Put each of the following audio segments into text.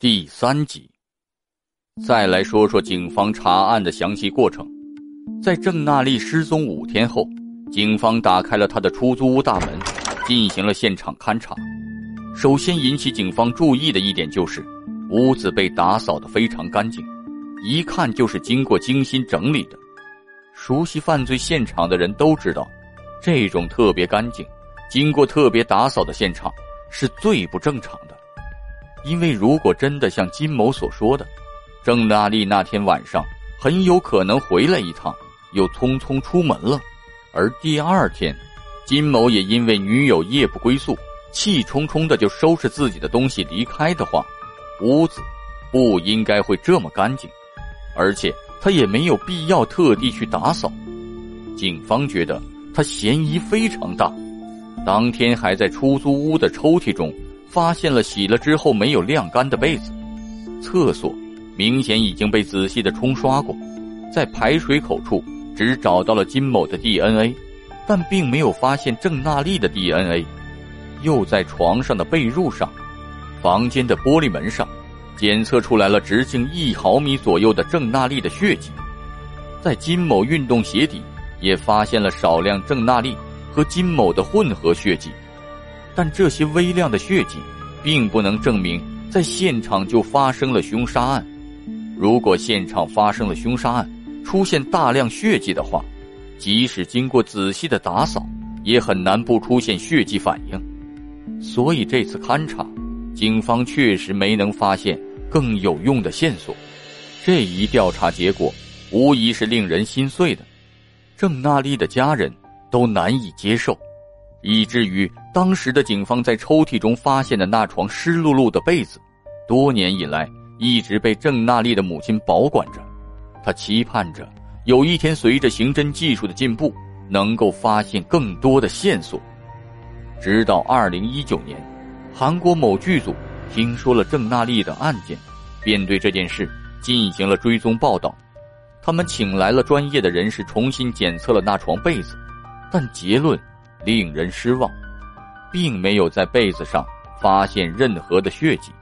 第三集，再来说说警方查案的详细过程。在郑娜丽失踪五天后，警方打开了她的出租屋大门，进行了现场勘查。首先引起警方注意的一点就是，屋子被打扫的非常干净，一看就是经过精心整理的。熟悉犯罪现场的人都知道，这种特别干净、经过特别打扫的现场是最不正常的。因为如果真的像金某所说的，郑大力那天晚上很有可能回来一趟，又匆匆出门了，而第二天，金某也因为女友夜不归宿，气冲冲的就收拾自己的东西离开的话，屋子不应该会这么干净，而且他也没有必要特地去打扫。警方觉得他嫌疑非常大，当天还在出租屋的抽屉中。发现了洗了之后没有晾干的被子，厕所明显已经被仔细的冲刷过，在排水口处只找到了金某的 DNA，但并没有发现郑娜丽的 DNA。又在床上的被褥上、房间的玻璃门上，检测出来了直径一毫米左右的郑娜丽的血迹，在金某运动鞋底也发现了少量郑娜丽和金某的混合血迹。但这些微量的血迹，并不能证明在现场就发生了凶杀案。如果现场发生了凶杀案，出现大量血迹的话，即使经过仔细的打扫，也很难不出现血迹反应。所以这次勘查，警方确实没能发现更有用的线索。这一调查结果，无疑是令人心碎的，郑娜丽的家人都难以接受。以至于当时的警方在抽屉中发现的那床湿漉漉的被子，多年以来一直被郑娜丽的母亲保管着。他期盼着有一天，随着刑侦技术的进步，能够发现更多的线索。直到二零一九年，韩国某剧组听说了郑娜丽的案件，便对这件事进行了追踪报道。他们请来了专业的人士，重新检测了那床被子，但结论。令人失望，并没有在被子上发现任何的血迹，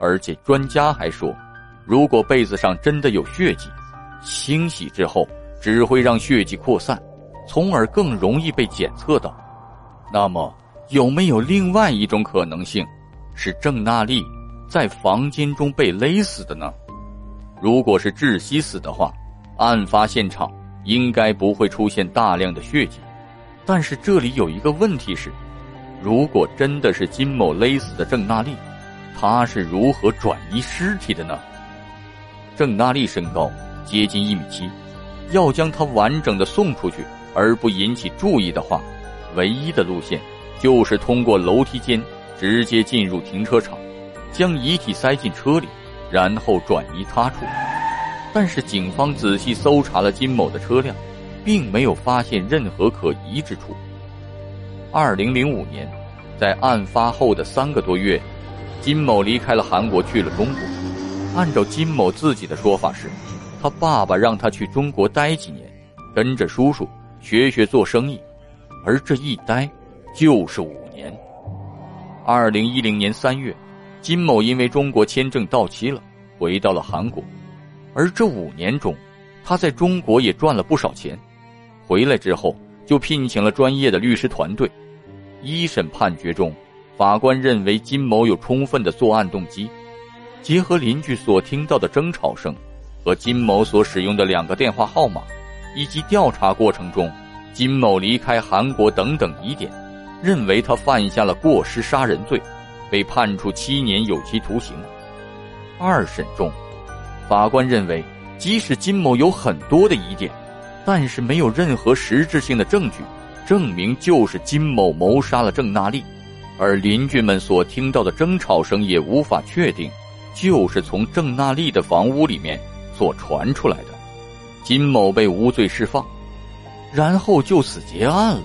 而且专家还说，如果被子上真的有血迹，清洗之后只会让血迹扩散，从而更容易被检测到。那么，有没有另外一种可能性，是郑娜丽在房间中被勒死的呢？如果是窒息死的话，案发现场应该不会出现大量的血迹。但是这里有一个问题是，如果真的是金某勒死的郑娜丽，他是如何转移尸体的呢？郑娜丽身高接近一米七，要将她完整的送出去而不引起注意的话，唯一的路线就是通过楼梯间直接进入停车场，将遗体塞进车里，然后转移他处。但是警方仔细搜查了金某的车辆。并没有发现任何可疑之处。二零零五年，在案发后的三个多月，金某离开了韩国，去了中国。按照金某自己的说法是，他爸爸让他去中国待几年，跟着叔叔学学做生意，而这一待就是五年。二零一零年三月，金某因为中国签证到期了，回到了韩国，而这五年中，他在中国也赚了不少钱。回来之后，就聘请了专业的律师团队。一审判决中，法官认为金某有充分的作案动机。结合邻居所听到的争吵声，和金某所使用的两个电话号码，以及调查过程中金某离开韩国等等疑点，认为他犯下了过失杀人罪，被判处七年有期徒刑。二审中，法官认为，即使金某有很多的疑点。但是没有任何实质性的证据，证明就是金某谋杀了郑娜丽，而邻居们所听到的争吵声也无法确定，就是从郑娜丽的房屋里面所传出来的。金某被无罪释放，然后就此结案了。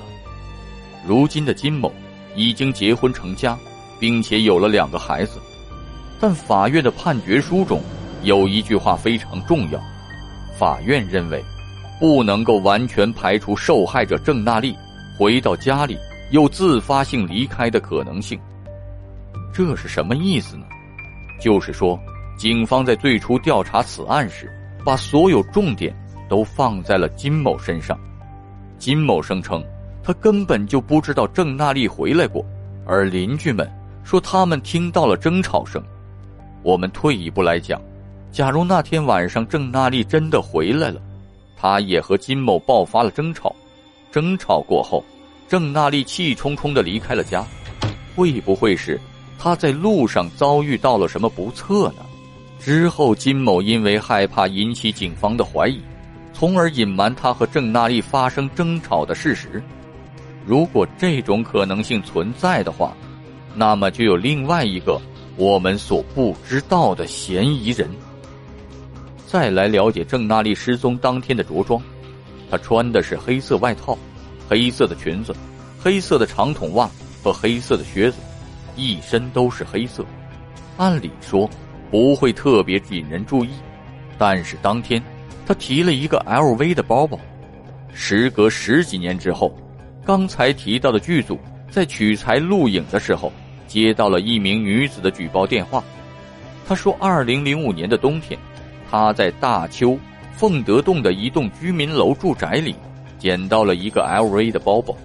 如今的金某已经结婚成家，并且有了两个孩子，但法院的判决书中有一句话非常重要，法院认为。不能够完全排除受害者郑娜丽回到家里又自发性离开的可能性。这是什么意思呢？就是说，警方在最初调查此案时，把所有重点都放在了金某身上。金某声称，他根本就不知道郑娜丽回来过，而邻居们说他们听到了争吵声。我们退一步来讲，假如那天晚上郑娜丽真的回来了，她也和金某爆发了争吵，争吵过后，郑娜丽气冲冲的离开了家，会不会是她在路上遭遇到了什么不测呢？之后金某因为害怕引起警方的怀疑，从而隐瞒他和郑娜丽发生争吵的事实。如果这种可能性存在的话，那么就有另外一个。我们所不知道的嫌疑人。再来了解郑娜丽失踪当天的着装，她穿的是黑色外套、黑色的裙子、黑色的长筒袜和黑色的靴子，一身都是黑色。按理说不会特别引人注意，但是当天她提了一个 LV 的包包。时隔十几年之后，刚才提到的剧组在取材录影的时候。接到了一名女子的举报电话，她说，二零零五年的冬天，她在大邱凤德洞的一栋居民楼住宅里，捡到了一个 LV 的包包。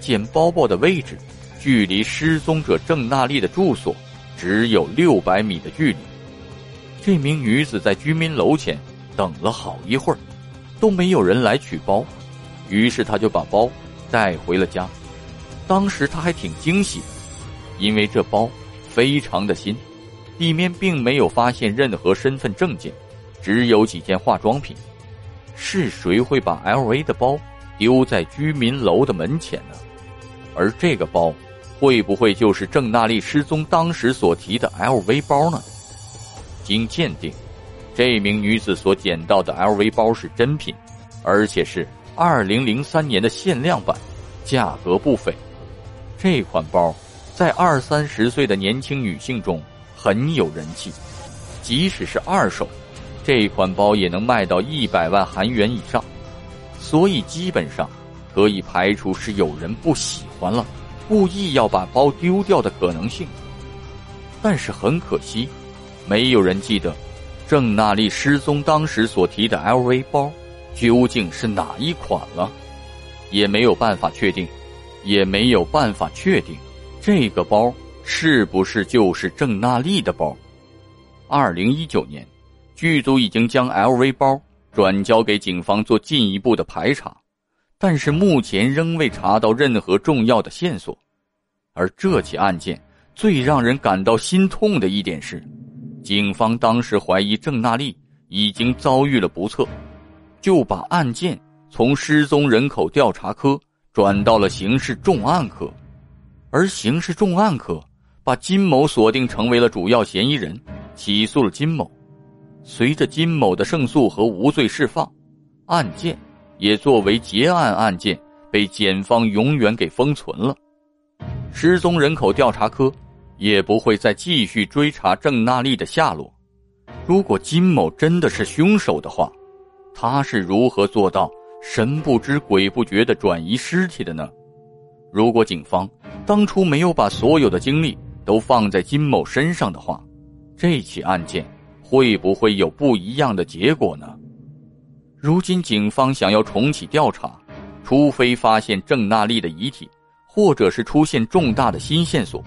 捡包包的位置，距离失踪者郑娜丽的住所只有六百米的距离。这名女子在居民楼前等了好一会儿，都没有人来取包，于是她就把包带回了家。当时她还挺惊喜。因为这包非常的新，里面并没有发现任何身份证件，只有几件化妆品。是谁会把 LV 的包丢在居民楼的门前呢？而这个包会不会就是郑娜丽失踪当时所提的 LV 包呢？经鉴定，这名女子所捡到的 LV 包是真品，而且是2003年的限量版，价格不菲。这款包。在二三十岁的年轻女性中很有人气，即使是二手，这款包也能卖到一百万韩元以上，所以基本上可以排除是有人不喜欢了，故意要把包丢掉的可能性。但是很可惜，没有人记得郑娜丽失踪当时所提的 LV 包究竟是哪一款了，也没有办法确定，也没有办法确定。这个包是不是就是郑娜丽的包？二零一九年，剧组已经将 LV 包转交给警方做进一步的排查，但是目前仍未查到任何重要的线索。而这起案件最让人感到心痛的一点是，警方当时怀疑郑娜丽已经遭遇了不测，就把案件从失踪人口调查科转到了刑事重案科。而刑事重案科把金某锁定成为了主要嫌疑人，起诉了金某。随着金某的胜诉和无罪释放，案件也作为结案案件被检方永远给封存了。失踪人口调查科也不会再继续追查郑娜丽的下落。如果金某真的是凶手的话，他是如何做到神不知鬼不觉的转移尸体的呢？如果警方当初没有把所有的精力都放在金某身上的话，这起案件会不会有不一样的结果呢？如今警方想要重启调查，除非发现郑娜丽的遗体，或者是出现重大的新线索。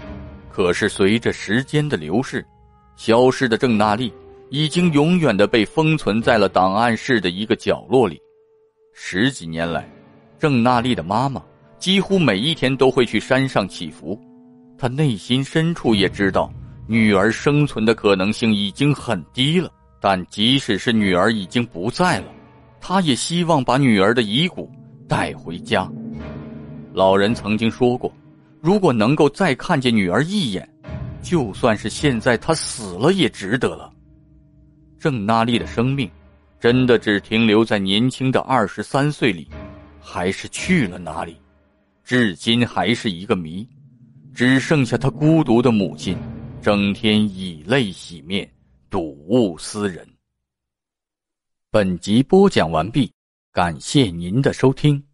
可是随着时间的流逝，消失的郑娜丽已经永远的被封存在了档案室的一个角落里。十几年来，郑娜丽的妈妈。几乎每一天都会去山上祈福，她内心深处也知道女儿生存的可能性已经很低了。但即使是女儿已经不在了，他也希望把女儿的遗骨带回家。老人曾经说过，如果能够再看见女儿一眼，就算是现在她死了也值得了。郑娜丽的生命，真的只停留在年轻的二十三岁里，还是去了哪里？至今还是一个谜，只剩下他孤独的母亲，整天以泪洗面，睹物思人。本集播讲完毕，感谢您的收听。